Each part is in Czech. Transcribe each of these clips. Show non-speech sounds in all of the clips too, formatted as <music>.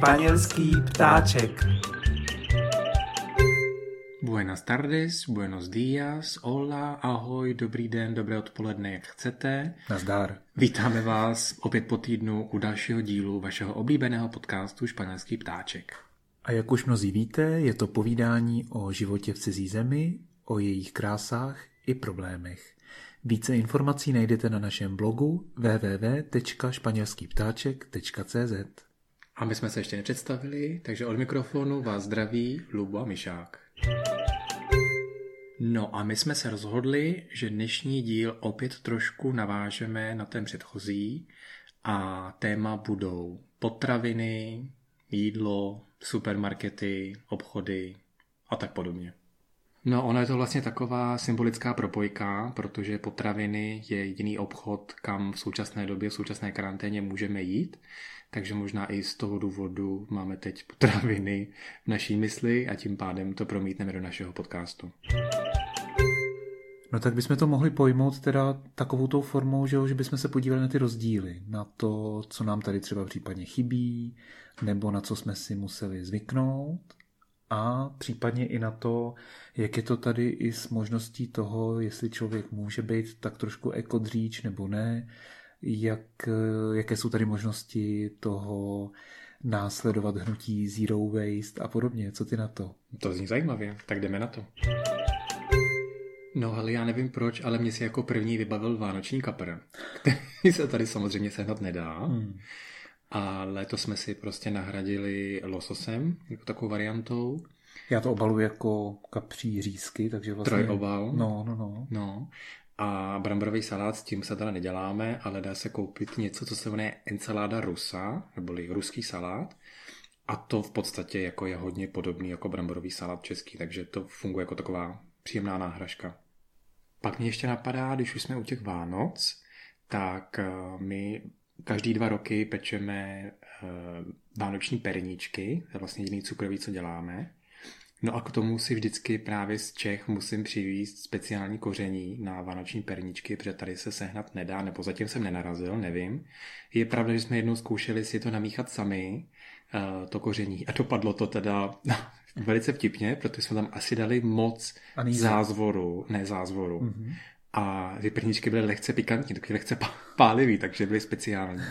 Španělský ptáček. Buenas tardes, buenos días, hola, ahoj, dobrý den, dobré odpoledne, jak chcete. Nazdar. Vítáme vás opět po týdnu u dalšího dílu vašeho oblíbeného podcastu Španělský ptáček. A jak už mnozí víte, je to povídání o životě v cizí zemi, o jejich krásách i problémech. Více informací najdete na našem blogu www.španělskýptáček.cz A my jsme se ještě nepředstavili, takže od mikrofonu vás zdraví Lubo a Myšák. No a my jsme se rozhodli, že dnešní díl opět trošku navážeme na ten předchozí a téma budou potraviny, jídlo, supermarkety, obchody a tak podobně. No, ono je to vlastně taková symbolická propojka, protože potraviny je jediný obchod, kam v současné době, v současné karanténě můžeme jít. Takže možná i z toho důvodu máme teď potraviny v naší mysli a tím pádem to promítneme do našeho podcastu. No tak bychom to mohli pojmout teda takovou tou formou, že, že bychom se podívali na ty rozdíly, na to, co nám tady třeba případně chybí, nebo na co jsme si museli zvyknout a případně i na to, jak je to tady i s možností toho, jestli člověk může být tak trošku ekodříč nebo ne, jak, jaké jsou tady možnosti toho následovat hnutí zero waste a podobně. Co ty na to? To zní zajímavě, tak jdeme na to. No ale já nevím proč, ale mě si jako první vybavil vánoční kapr, který se tady samozřejmě sehnat nedá. Hmm. Ale to jsme si prostě nahradili lososem, jako takovou variantou. Já to obaluji jako kapří řízky, takže vlastně... Trojobal. No, no, no. No. A bramborový salát s tím se teda neděláme, ale dá se koupit něco, co se jmenuje ensalada rusa, neboli ruský salát. A to v podstatě jako je hodně podobný jako bramborový salát český, takže to funguje jako taková příjemná náhražka. Pak mě ještě napadá, když už jsme u těch Vánoc, tak eh, my každý dva roky pečeme eh, vánoční perníčky, to je vlastně jediný cukroví, co děláme. No a k tomu si vždycky právě z Čech musím přivízt speciální koření na vánoční perničky, protože tady se sehnat nedá, nebo zatím jsem nenarazil, nevím. Je pravda, že jsme jednou zkoušeli si to namíchat sami, eh, to koření, a dopadlo to teda <laughs> velice vtipně, protože jsme tam asi dali moc zázvoru, ne zázvoru. Mm-hmm. A ty perničky byly lehce pikantní, taky lehce <laughs> pálivý, takže byly speciální.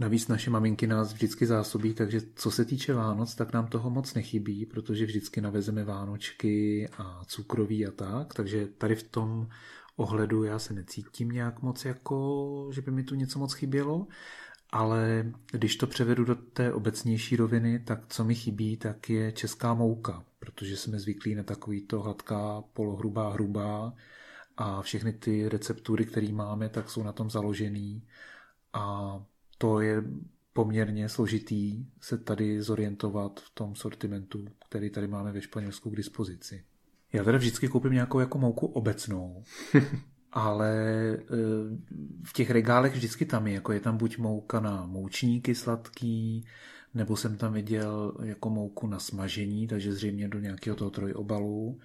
Navíc naše maminky nás vždycky zásobí, takže co se týče Vánoc, tak nám toho moc nechybí, protože vždycky navezeme Vánočky a cukroví a tak, takže tady v tom ohledu já se necítím nějak moc jako, že by mi tu něco moc chybělo, ale když to převedu do té obecnější roviny, tak co mi chybí, tak je česká mouka, protože jsme zvyklí na takový to hladká, polohrubá, hrubá a všechny ty receptury, které máme, tak jsou na tom založený. A to je poměrně složitý se tady zorientovat v tom sortimentu, který tady máme ve Španělsku k dispozici. Já teda vždycky koupím nějakou jako mouku obecnou, <laughs> ale e, v těch regálech vždycky tam je, jako je tam buď mouka na moučníky sladký, nebo jsem tam viděl jako mouku na smažení, takže zřejmě do nějakého toho trojobalu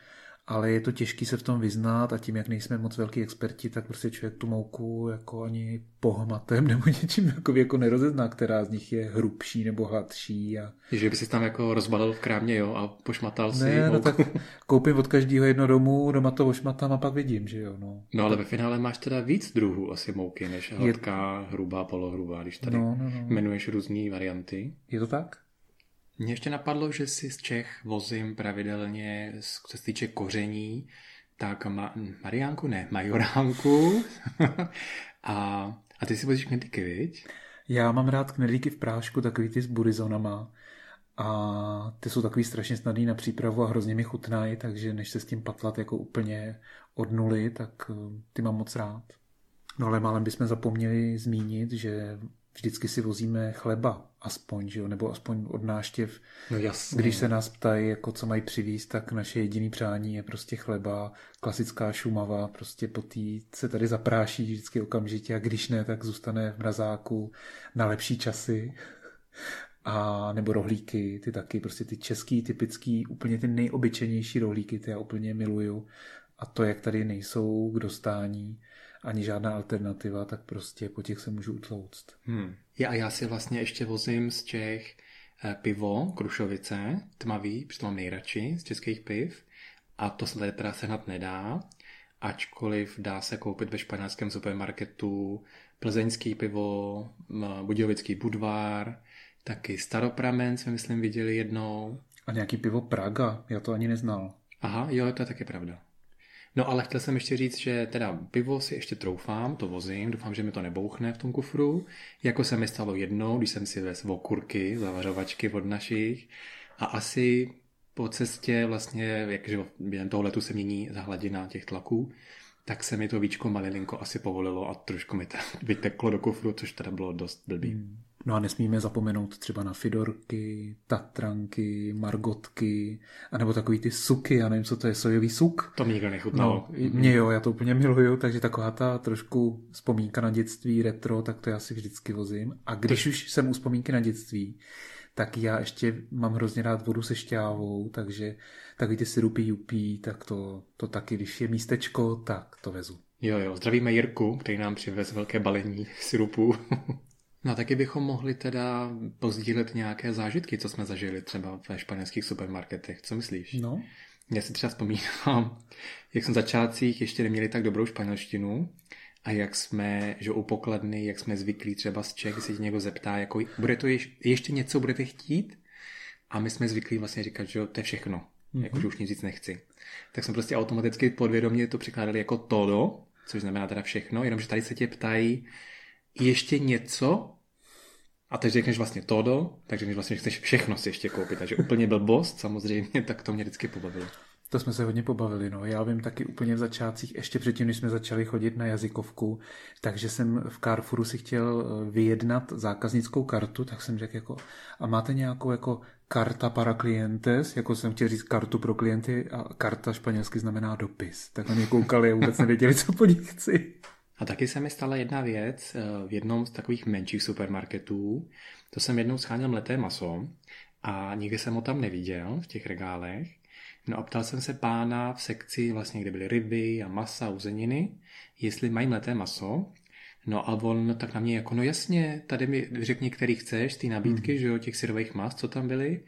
ale je to těžké se v tom vyznat a tím, jak nejsme moc velký experti, tak prostě člověk tu mouku jako ani pohmatem <laughs> nebo něčím takový jako nerozezná, která z nich je hrubší nebo hladší. A... Že by si tam jako rozbalil v krámě, jo, a pošmatal si ne, no tak koupím od každého jedno domů, doma to ošmatám a pak vidím, že jo. No, no ale ve finále máš teda víc druhů asi mouky, než hladká, je... hrubá, polohrubá, když tady no, no, no. jmenuješ různé varianty. Je to tak? Mně ještě napadlo, že si z Čech vozím pravidelně, co se týče koření, tak ma- Mariánku ne, Majoránku. <laughs> a, a ty si vozíš knedlíky, viď? Já mám rád knedlíky v prášku, takový ty s burizonama. A ty jsou takový strašně snadný na přípravu a hrozně mi chutnají, takže než se s tím patlat jako úplně od nuly, tak eh, ty mám moc rád. No ale málem bychom zapomněli zmínit, že vždycky si vozíme chleba, aspoň, že jo? nebo aspoň od náštěv. No jasně. Když se nás ptají, jako co mají přivízt, tak naše jediný přání je prostě chleba, klasická šumava, prostě po tý se tady zapráší vždycky okamžitě a když ne, tak zůstane v mrazáku na lepší časy. A nebo rohlíky, ty taky, prostě ty český, typický, úplně ty nejobyčejnější rohlíky, ty já úplně miluju. A to, jak tady nejsou k dostání, ani žádná alternativa, tak prostě po těch se můžu utlouct. Hmm. Já, já si vlastně ještě vozím z Čech eh, pivo Krušovice, tmavý, přitom mám nejradši z českých piv. A to se tady teda sehnat nedá, ačkoliv dá se koupit ve španělském supermarketu plzeňský pivo, budějovický budvár, taky staropramen jsme myslím viděli jednou. A nějaký pivo Praga, já to ani neznal. Aha, jo, to je taky pravda. No ale chtěl jsem ještě říct, že teda pivo si ještě troufám, to vozím, doufám, že mi to nebouchne v tom kufru, jako se mi stalo jednou, když jsem si vezl okurky, zavařovačky od našich a asi po cestě vlastně, jakže během toho letu se mění hladina těch tlaků, tak se mi to víčko malilinko asi povolilo a trošku mi to <laughs> vyteklo do kufru, což teda bylo dost blbý. Hmm. No a nesmíme zapomenout třeba na Fidorky, Tatranky, Margotky, anebo takový ty suky, já nevím, co to je, sojový suk. To mi nikdo nechutnalo. No, mě jo, já to úplně miluju, takže taková ta trošku vzpomínka na dětství, retro, tak to já si vždycky vozím. A když to... už jsem u vzpomínky na dětství, tak já ještě mám hrozně rád vodu se šťávou, takže takový ty syrupy jupí, tak to, to taky, když je místečko, tak to vezu. Jo, jo, zdravíme Jirku, který nám přivez velké balení syrupů. <laughs> No taky bychom mohli teda pozdílet nějaké zážitky, co jsme zažili třeba ve španělských supermarketech. Co myslíš? No. Já si třeba vzpomínám, <laughs> jak jsme v začátcích ještě neměli tak dobrou španělštinu a jak jsme, že u pokladny, jak jsme zvyklí třeba z Čech, se někdo zeptá, jako, bude to ješ, ještě něco budete chtít? A my jsme zvyklí vlastně říkat, že to je všechno, mm-hmm. jako, že už nic nechci. Tak jsme prostě automaticky podvědomě to překládali jako todo, což znamená teda všechno, jenomže tady se tě ptají, ještě něco, a teď řekneš vlastně todo, takže vlastně chceš všechno si ještě koupit. Takže úplně blbost samozřejmě, tak to mě vždycky pobavilo. To jsme se hodně pobavili, no. Já vím taky úplně v začátcích, ještě předtím, než jsme začali chodit na jazykovku, takže jsem v Carrefouru si chtěl eh, vyjednat zákaznickou kartu, tak jsem řekl jako, a máte nějakou jako karta para clientes, jako jsem chtěl říct kartu pro klienty a karta španělsky znamená dopis. Tak mě koukali a vůbec nevěděli, co po nich chci. A taky se mi stala jedna věc eh, v jednom z takových menších supermarketů. To jsem jednou scháněl mleté maso a nikdy jsem ho tam neviděl v těch regálech. No a ptal jsem se pána v sekci, vlastně, kde byly ryby a masa, uzeniny, jestli mají mleté maso. No a on tak na mě jako, no jasně, tady mi řekni, který chceš, ty nabídky, mm. že jo, těch syrových mas, co tam byly,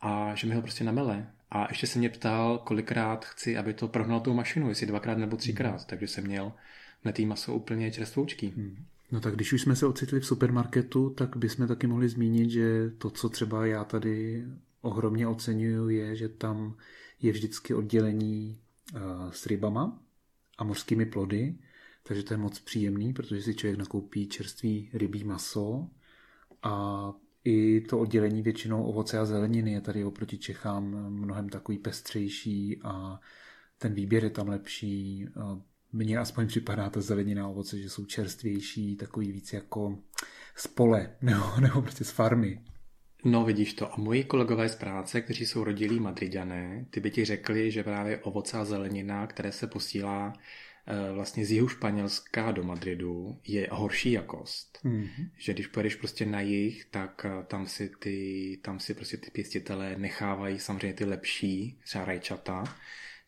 a že mi ho prostě namele. A ještě se mě ptal, kolikrát chci, aby to prohnal tou mašinu, jestli dvakrát nebo třikrát, mm. takže jsem měl tý maso úplně čerstvoučký. Hmm. No tak když už jsme se ocitli v supermarketu, tak bychom taky mohli zmínit, že to, co třeba já tady ohromně oceňuju, je, že tam je vždycky oddělení uh, s rybama a mořskými plody, takže to je moc příjemný, protože si člověk nakoupí čerstvý rybí maso a i to oddělení většinou ovoce a zeleniny je tady oproti Čechám mnohem takový pestřejší a ten výběr je tam lepší, mně aspoň připadá ta zelenina a ovoce, že jsou čerstvější, takový víc jako z pole <laughs> nebo, nebo prostě z farmy. No vidíš to. A moji kolegové z práce, kteří jsou rodilí madriďané, ty by ti řekli, že právě ovoce a zelenina, které se posílá eh, vlastně z jihu Španělska do Madridu, je horší jakost. Mm-hmm. Že když pojedeš prostě na jih, tak eh, tam si, ty, tam si prostě ty pěstitelé nechávají samozřejmě ty lepší, třeba rajčata,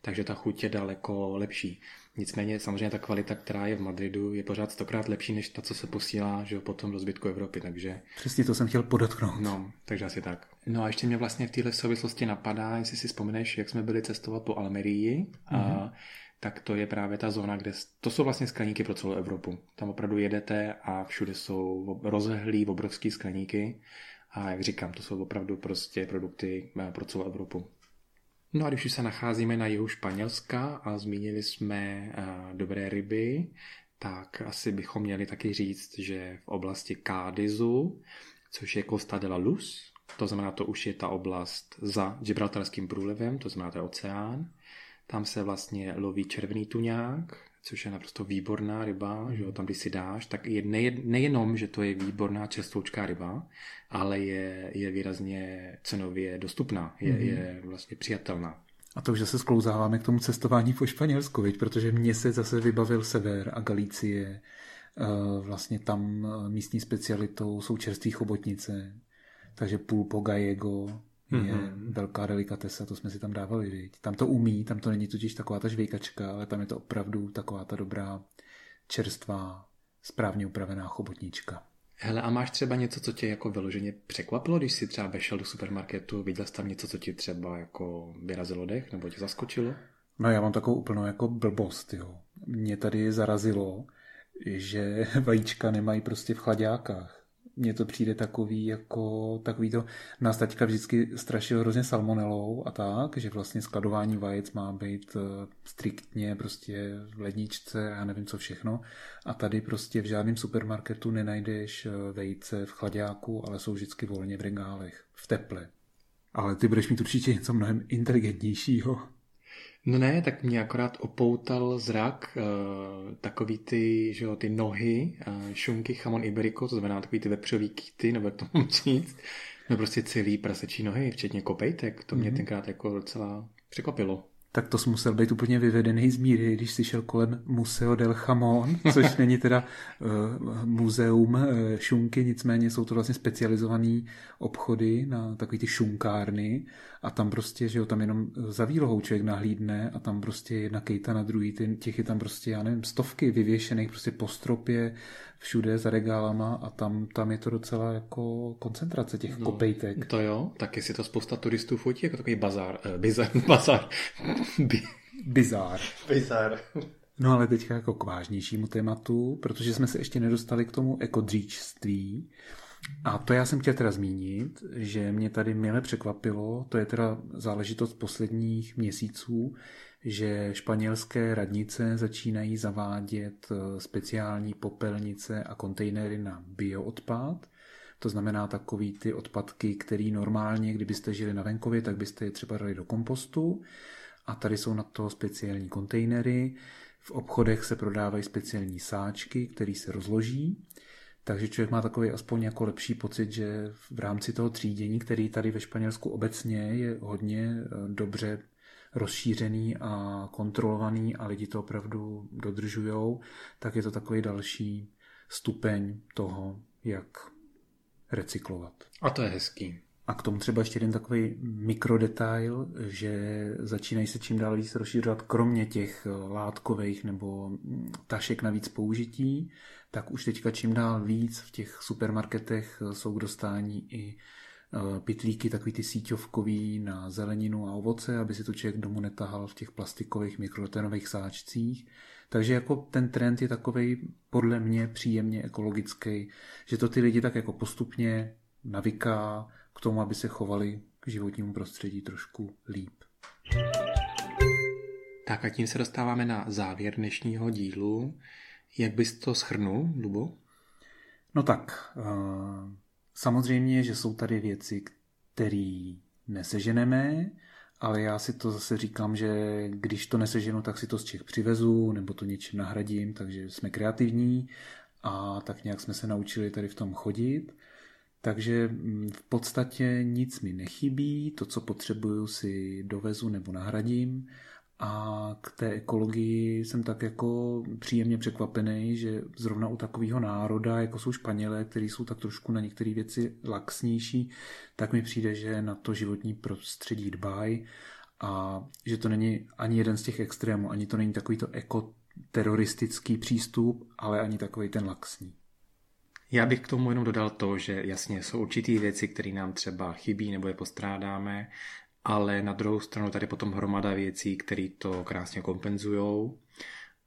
takže ta chuť je daleko lepší. Nicméně samozřejmě ta kvalita, která je v Madridu, je pořád stokrát lepší než ta, co se posílá že potom do zbytku Evropy, takže... Přesně to jsem chtěl podotknout. No, takže asi tak. No a ještě mě vlastně v téhle souvislosti napadá, jestli si vzpomeneš, jak jsme byli cestovat po Almerii, mm-hmm. a mhm. tak to je právě ta zóna, kde to jsou vlastně skleníky pro celou Evropu. Tam opravdu jedete a všude jsou rozlehlý obrovský skleníky a jak říkám, to jsou opravdu prostě produkty eh, pro celou Evropu. No a když už se nacházíme na jihu Španělska a zmínili jsme uh, dobré ryby, tak asi bychom měli taky říct, že v oblasti Cádizu, což je Costa de la Luz, to znamená, to už je ta oblast za Gibraltarským průlivem, to znamená, to je oceán, tam se vlastně loví červený tuňák, což je naprosto výborná ryba, že jo, tam když si dáš, tak je nejenom, že to je výborná čerstvoučká ryba, ale je, je výrazně cenově dostupná, je, mm-hmm. je vlastně přijatelná. A to už zase sklouzáváme k tomu cestování po Španělsku, viď? protože mě se zase vybavil sever a Galicie. Eh, vlastně tam eh, místní specialitou jsou čerství chobotnice, takže pulpo gallego je mm-hmm. velká delikatesa, to jsme si tam dávali. Viď? Tam to umí, tam to není totiž taková ta žvejkačka, ale tam je to opravdu taková ta dobrá čerstvá, správně upravená chobotnička. Hele, a máš třeba něco, co tě jako vyloženě překvapilo, když jsi třeba vešel do supermarketu, viděl jsi tam něco, co ti třeba jako vyrazilo dech, nebo tě zaskočilo? No já mám takovou úplnou jako blbost, jo. Mě tady zarazilo, že <laughs> vajíčka nemají prostě v chladákách mně to přijde takový, jako takový to, nás taťka vždycky strašil hrozně salmonelou a tak, že vlastně skladování vajec má být eh, striktně prostě v ledničce a nevím co všechno. A tady prostě v žádném supermarketu nenajdeš eh, vejce v chladáku, ale jsou vždycky volně v regálech, v teple. Ale ty budeš mít určitě něco mnohem inteligentnějšího. No ne, tak mě akorát opoutal zrak uh, takový ty, že jo, ty nohy, uh, šunky, chamon iberico, to znamená takový ty vepřový kýty, nebo jak to mám říct, no prostě celý prasečí nohy, včetně kopejtek, to mě mm-hmm. tenkrát jako docela překvapilo tak to musel být úplně vyvedený z míry, když si šel kolem Museo del Chamon, což <laughs> není teda uh, muzeum uh, šunky, nicméně jsou to vlastně specializované obchody na takový ty šunkárny a tam prostě, že jo, tam jenom za výlohou člověk nahlídne a tam prostě jedna kejta na druhý, těch je tam prostě, já nevím, stovky vyvěšených prostě po stropě, všude za regálama a tam, tam je to docela jako koncentrace těch no, kopejtek. To jo, taky si to spousta turistů fotí jako takový bazár, eh, bizar, <laughs> bazar. Bizár. Bizár. No ale teďka jako k vážnějšímu tématu, protože jsme se ještě nedostali k tomu ekodříčství. A to já jsem chtěl teda zmínit, že mě tady měle překvapilo, to je teda záležitost posledních měsíců, že španělské radnice začínají zavádět eh, speciální popelnice a kontejnery na bioodpad. To znamená takový ty odpadky, které normálně, kdybyste žili na venkově, tak byste je třeba dali do kompostu. A tady jsou na to speciální kontejnery. V obchodech se prodávají speciální sáčky, které se rozloží. Takže člověk má takový aspoň jako lepší pocit, že v rámci toho třídění, který tady ve Španělsku obecně je hodně eh, dobře rozšířený a kontrolovaný a lidi to opravdu dodržujou, tak je to takový další stupeň toho, jak recyklovat. A to je hezký. A k tomu třeba ještě jeden takový mikrodetail, že začínají se čím dál víc rozšířovat, kromě těch látkových nebo tašek na víc použití, tak už teďka čím dál víc v těch supermarketech jsou k dostání i Eh, pitlíky, takový ty síťovkový na zeleninu a ovoce, aby si to člověk domů netahal v těch plastikových mikrotenových sáčcích. Takže jako ten trend je takový podle mě příjemně ekologický, že to ty lidi tak jako postupně navyká k tomu, aby se chovali k životnímu prostředí trošku líp. Tak a tím se dostáváme na závěr dnešního dílu. Jak bys to schrnul, Lubo? No tak, uh Samozřejmě, že jsou tady věci, které neseženeme, ale já si to zase říkám, že když to neseženu, tak si to z Čech přivezu nebo to něčím nahradím, takže jsme kreativní a tak nějak jsme se naučili tady v tom chodit. Takže mm, v podstatě nic mi nechybí, to, co potřebuju, si dovezu nebo nahradím a k té ekologii jsem tak jako příjemně překvapený, že zrovna u takového národa, jako jsou Španělé, kteří jsou tak trošku na některé věci laxnější, tak mi přijde, že na to životní prostředí dbají a že to není ani jeden z těch extrémů, ani to není takový to ekoteroristický přístup, ale ani takový ten laxní. Já bych k tomu jenom dodal to, že jasně jsou určitý věci, které nám třeba chybí nebo je postrádáme ale na druhou stranu tady potom hromada věcí, které to krásně kompenzují.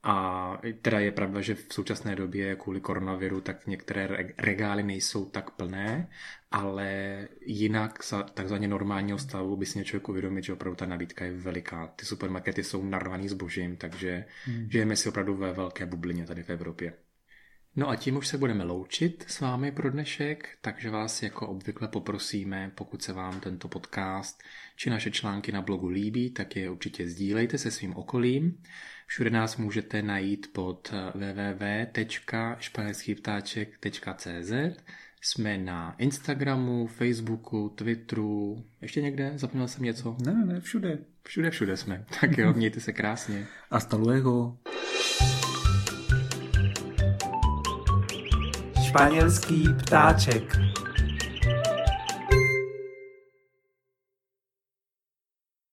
A teda je pravda, že v současné době kvůli koronaviru tak některé regály nejsou tak plné, ale jinak za takzvaně normálního stavu by si mě člověk uvědomit, že opravdu ta nabídka je veliká. Ty supermarkety jsou narvaný zbožím, takže hmm. žijeme si opravdu ve velké bublině tady v Evropě. No a tím už se budeme loučit s vámi pro dnešek, takže vás jako obvykle poprosíme, pokud se vám tento podcast či naše články na blogu líbí, tak je určitě sdílejte se svým okolím. Všude nás můžete najít pod www.španělskýptáček.cz jsme na Instagramu, Facebooku, Twitteru, ještě někde? Zapomněl jsem něco? Ne, ne, všude. Všude, všude jsme. <laughs> Tak jo, <laughs> mějte se krásně. Hasta luego. Španělský ptáček.